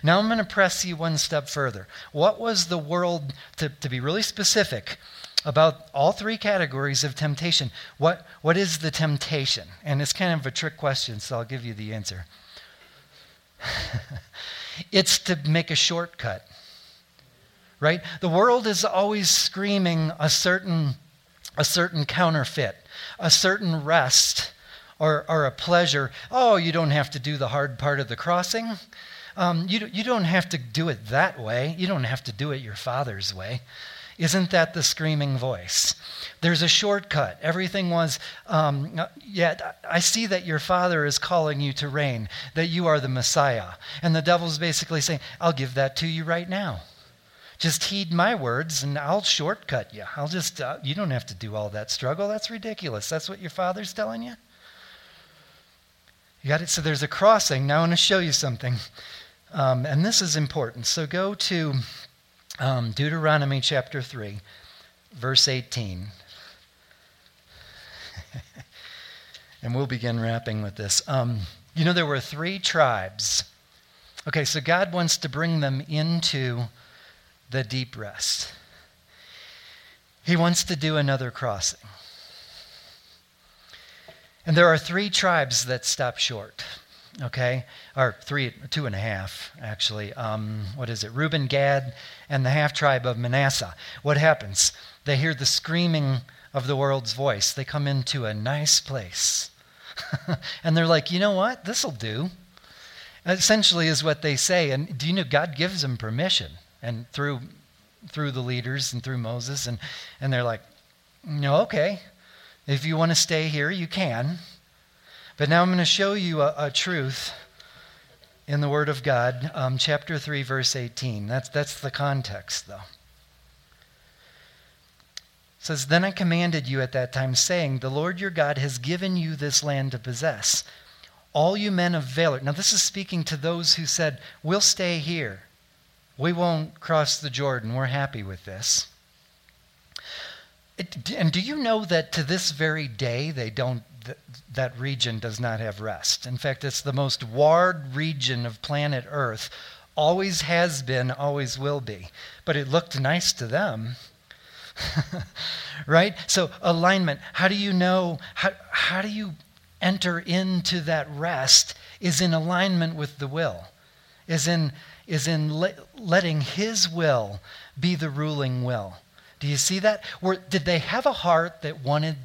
Now I'm going to press you one step further. What was the world, to, to be really specific, about all three categories of temptation. What, what is the temptation? And it's kind of a trick question, so I'll give you the answer. it's to make a shortcut, right? The world is always screaming a certain, a certain counterfeit, a certain rest, or, or a pleasure. Oh, you don't have to do the hard part of the crossing. Um, you, you don't have to do it that way. You don't have to do it your father's way Isn't that the screaming voice? There's a shortcut. Everything was, um, yet I see that your father is calling you to reign, that you are the Messiah. And the devil's basically saying, I'll give that to you right now. Just heed my words and I'll shortcut you. I'll just, uh, you don't have to do all that struggle. That's ridiculous. That's what your father's telling you? You got it? So there's a crossing. Now I want to show you something. Um, and this is important. So go to um, Deuteronomy chapter 3, verse 18. and we'll begin wrapping with this. Um, you know, there were three tribes. Okay, so God wants to bring them into the deep rest. He wants to do another crossing. And there are three tribes that stop short, okay? Or three, two and a half, actually. Um, what is it? Reuben, Gad, and the half tribe of Manasseh. What happens? They hear the screaming of the world's voice. They come into a nice place. and they're like, you know what? This'll do. Essentially, is what they say. And do you know God gives them permission? and through through the leaders and through Moses and and they're like no okay if you want to stay here you can but now I'm going to show you a, a truth in the Word of God um, chapter 3 verse 18 that's that's the context though it says then I commanded you at that time saying the Lord your God has given you this land to possess all you men of valor now this is speaking to those who said we'll stay here we won't cross the Jordan. We're happy with this. It, and do you know that to this very day, they don't, th- that region does not have rest? In fact, it's the most warred region of planet Earth. Always has been, always will be. But it looked nice to them. right? So, alignment. How do you know? How, how do you enter into that rest? Is in alignment with the will, is in is in le- letting His will be the ruling will. Do you see that? Or did they have a heart that wanted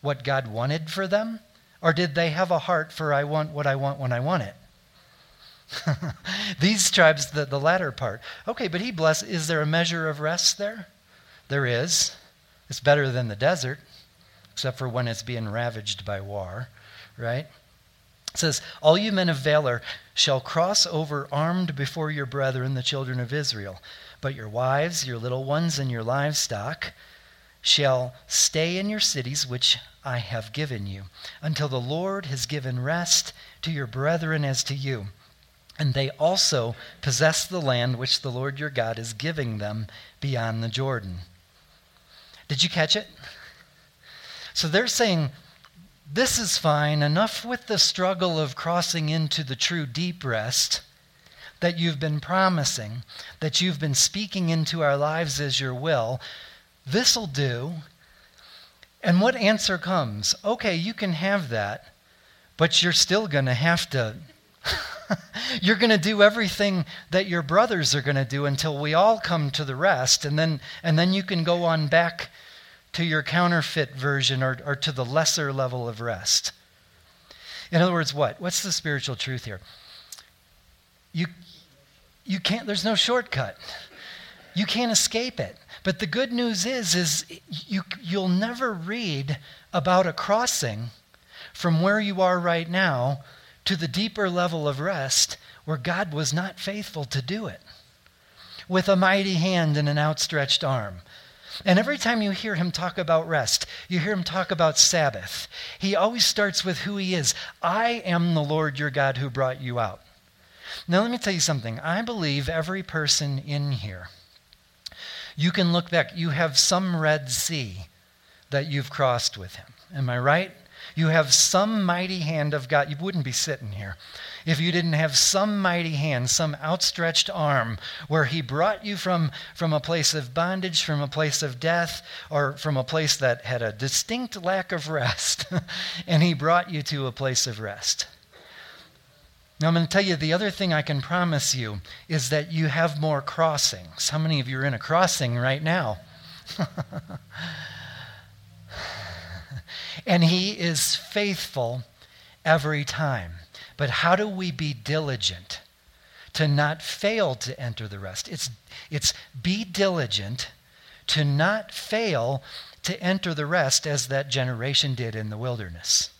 what God wanted for them? Or did they have a heart for I want what I want when I want it? These tribes, the, the latter part. Okay, but he blessed. Is there a measure of rest there? There is. It's better than the desert, except for when it's being ravaged by war, right? It says, All you men of valor shall cross over armed before your brethren, the children of Israel. But your wives, your little ones, and your livestock shall stay in your cities which I have given you, until the Lord has given rest to your brethren as to you. And they also possess the land which the Lord your God is giving them beyond the Jordan. Did you catch it? So they're saying, this is fine. Enough with the struggle of crossing into the true deep rest that you've been promising, that you've been speaking into our lives as your will. This'll do. And what answer comes? Okay, you can have that, but you're still going to have to. you're going to do everything that your brothers are going to do until we all come to the rest, and then, and then you can go on back to your counterfeit version or, or to the lesser level of rest. In other words, what? What's the spiritual truth here? You, you can't, there's no shortcut. You can't escape it. But the good news is, is you, you'll never read about a crossing from where you are right now to the deeper level of rest where God was not faithful to do it with a mighty hand and an outstretched arm. And every time you hear him talk about rest, you hear him talk about Sabbath. He always starts with who he is I am the Lord your God who brought you out. Now, let me tell you something. I believe every person in here, you can look back, you have some Red Sea that you've crossed with him. Am I right? You have some mighty hand of God. You wouldn't be sitting here if you didn't have some mighty hand, some outstretched arm, where He brought you from, from a place of bondage, from a place of death, or from a place that had a distinct lack of rest, and He brought you to a place of rest. Now, I'm going to tell you the other thing I can promise you is that you have more crossings. How many of you are in a crossing right now? and He is faithful every time. But how do we be diligent to not fail to enter the rest? It's, it's be diligent to not fail to enter the rest as that generation did in the wilderness.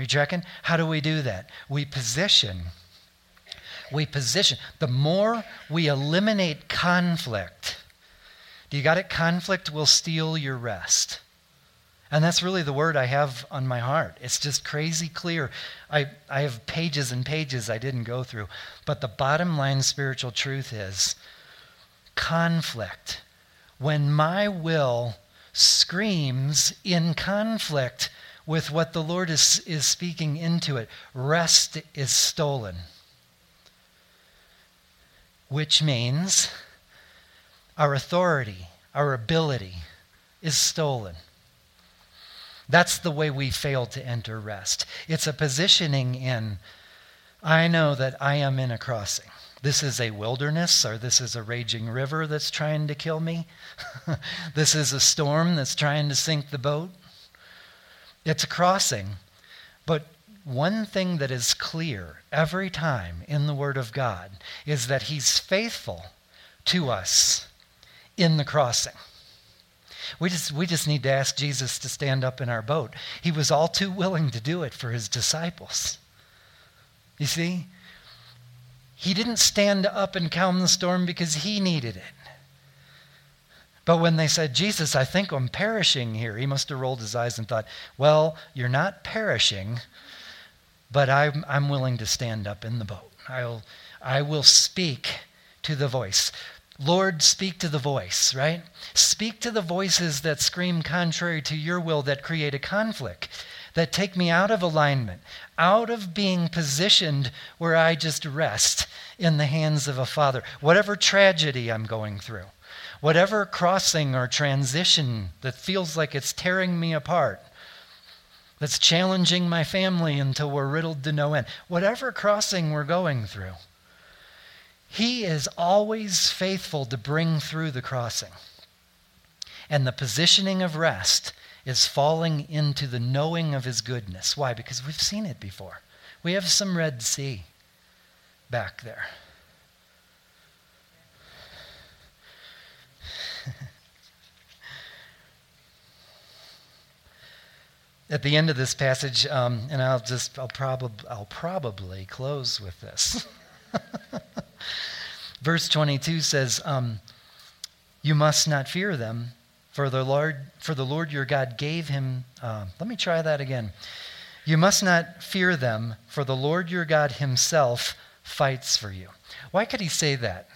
Are you tracking? How do we do that? We position. We position. The more we eliminate conflict, do you got it? Conflict will steal your rest. And that's really the word I have on my heart. It's just crazy clear. I, I have pages and pages I didn't go through. But the bottom line spiritual truth is conflict. When my will screams in conflict with what the Lord is, is speaking into it, rest is stolen. Which means our authority, our ability is stolen. That's the way we fail to enter rest. It's a positioning in, I know that I am in a crossing. This is a wilderness, or this is a raging river that's trying to kill me. this is a storm that's trying to sink the boat. It's a crossing. But one thing that is clear every time in the Word of God is that He's faithful to us in the crossing. We just, we just need to ask Jesus to stand up in our boat. He was all too willing to do it for his disciples. You see? He didn't stand up and calm the storm because he needed it. But when they said, Jesus, I think I'm perishing here, he must have rolled his eyes and thought, Well, you're not perishing, but I'm, I'm willing to stand up in the boat. I'll, I will speak to the voice. Lord, speak to the voice, right? Speak to the voices that scream contrary to your will, that create a conflict, that take me out of alignment, out of being positioned where I just rest in the hands of a father. Whatever tragedy I'm going through, whatever crossing or transition that feels like it's tearing me apart, that's challenging my family until we're riddled to no end, whatever crossing we're going through he is always faithful to bring through the crossing. And the positioning of rest is falling into the knowing of his goodness. Why? Because we've seen it before. We have some Red Sea back there. At the end of this passage, um, and I'll just, I'll, prob- I'll probably close with this. Verse 22 says, um, You must not fear them, for the Lord, for the Lord your God gave him. Uh, let me try that again. You must not fear them, for the Lord your God himself fights for you. Why could he say that?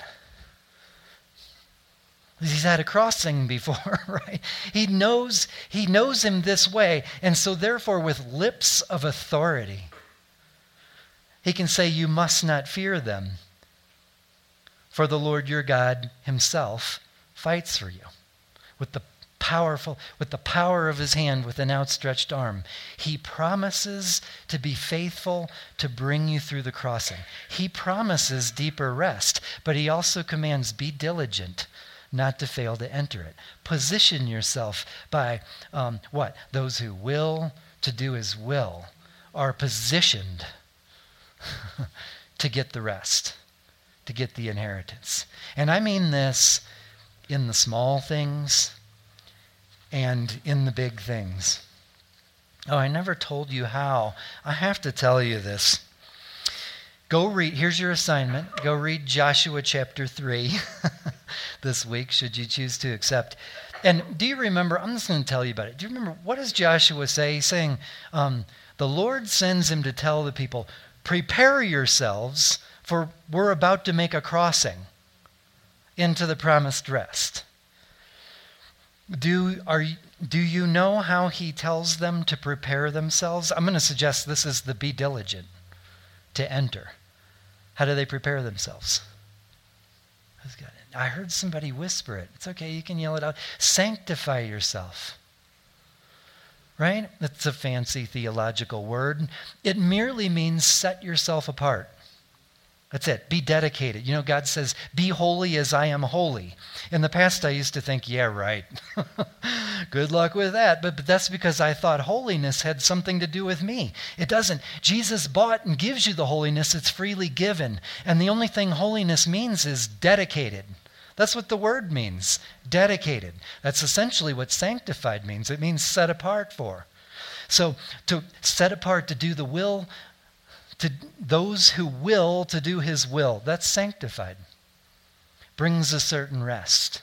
He's had a crossing before, right? He knows he knows him this way, and so therefore with lips of authority, he can say you must not fear them for the Lord your God himself fights for you with the powerful with the power of his hand with an outstretched arm he promises to be faithful to bring you through the crossing he promises deeper rest but he also commands be diligent not to fail to enter it position yourself by um, what those who will to do his will are positioned to get the rest to get the inheritance. And I mean this in the small things and in the big things. Oh, I never told you how. I have to tell you this. Go read, here's your assignment. Go read Joshua chapter 3 this week, should you choose to accept. And do you remember? I'm just going to tell you about it. Do you remember what does Joshua say? He's saying, um, The Lord sends him to tell the people, Prepare yourselves for we're about to make a crossing into the promised rest. Do, are, do you know how he tells them to prepare themselves? I'm going to suggest this is the be diligent to enter. How do they prepare themselves? I heard somebody whisper it. It's okay, you can yell it out. Sanctify yourself. Right? That's a fancy theological word. It merely means set yourself apart. That's it. Be dedicated. You know, God says, Be holy as I am holy. In the past, I used to think, Yeah, right. Good luck with that. But, but that's because I thought holiness had something to do with me. It doesn't. Jesus bought and gives you the holiness, it's freely given. And the only thing holiness means is dedicated. That's what the word means dedicated. That's essentially what sanctified means. It means set apart for. So to set apart to do the will, to those who will to do his will, that's sanctified. Brings a certain rest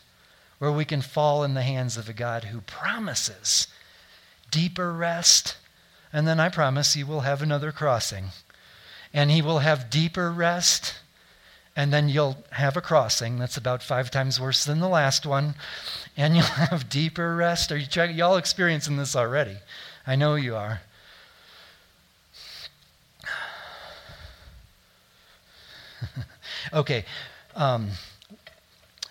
where we can fall in the hands of a God who promises deeper rest. And then I promise you will have another crossing. And he will have deeper rest. And then you'll have a crossing that's about five times worse than the last one. And you'll have deeper rest. Are you trying, y'all experiencing this already? I know you are. okay. Um,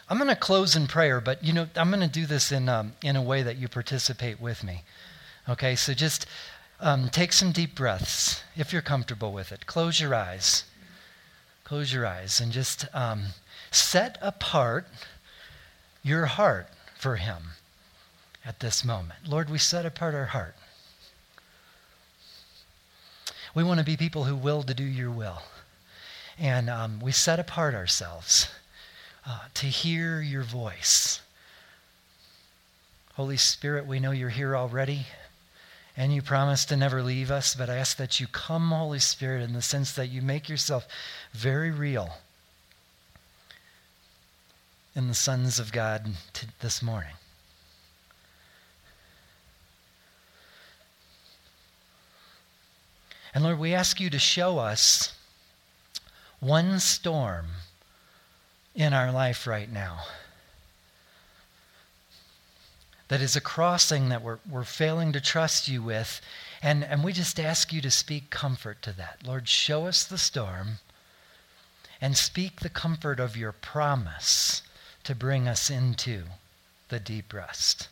I'm going to close in prayer, but you know, I'm going to do this in, um, in a way that you participate with me. Okay, so just um, take some deep breaths if you're comfortable with it. Close your eyes. Close your eyes and just um, set apart your heart for Him at this moment. Lord, we set apart our heart. We want to be people who will to do your will. And um, we set apart ourselves uh, to hear your voice. Holy Spirit, we know you're here already, and you promise to never leave us, but I ask that you come, Holy Spirit, in the sense that you make yourself very real in the sons of God t- this morning. And Lord, we ask you to show us one storm in our life right now that is a crossing that we're, we're failing to trust you with. And, and we just ask you to speak comfort to that. Lord, show us the storm and speak the comfort of your promise to bring us into the deep rest.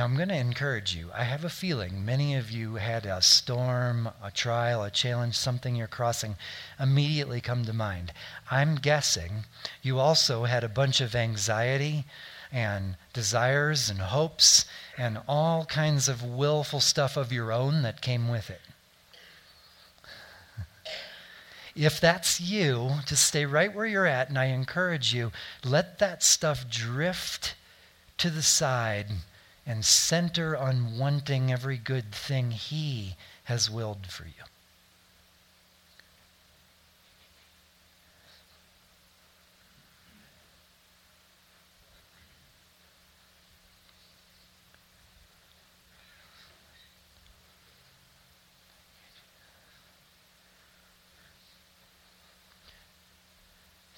Now, I'm going to encourage you. I have a feeling many of you had a storm, a trial, a challenge, something you're crossing immediately come to mind. I'm guessing you also had a bunch of anxiety and desires and hopes and all kinds of willful stuff of your own that came with it. If that's you, just stay right where you're at, and I encourage you, let that stuff drift to the side and center on wanting every good thing He has willed for you.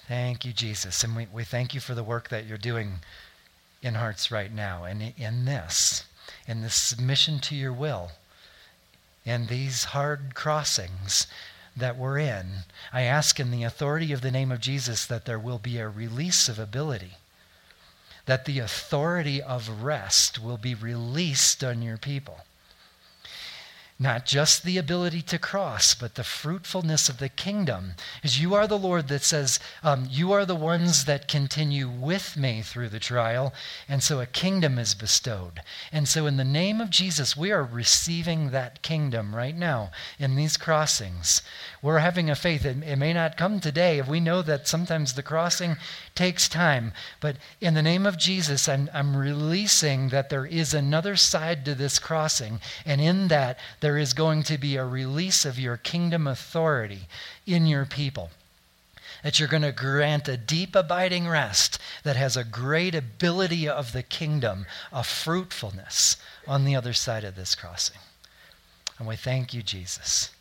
Thank you, Jesus. And we, we thank you for the work that you're doing in hearts right now. And in this, in this submission to your will, in these hard crossings that we're in, I ask in the authority of the name of Jesus that there will be a release of ability, that the authority of rest will be released on your people not just the ability to cross, but the fruitfulness of the kingdom. As you are the Lord that says, um, You are the ones that continue with me through the trial. And so a kingdom is bestowed. And so, in the name of Jesus, we are receiving that kingdom right now in these crossings. We're having a faith. It, it may not come today. We know that sometimes the crossing takes time. But in the name of Jesus, I'm, I'm releasing that there is another side to this crossing. And in that, there is going to be a release of your kingdom authority in your people. That you're going to grant a deep, abiding rest that has a great ability of the kingdom, a fruitfulness on the other side of this crossing. And we thank you, Jesus.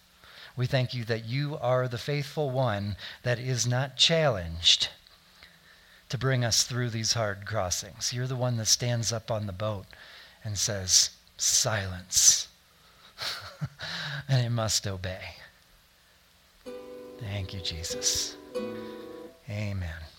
We thank you that you are the faithful one that is not challenged to bring us through these hard crossings. You're the one that stands up on the boat and says, Silence. and it must obey. Thank you, Jesus. Amen.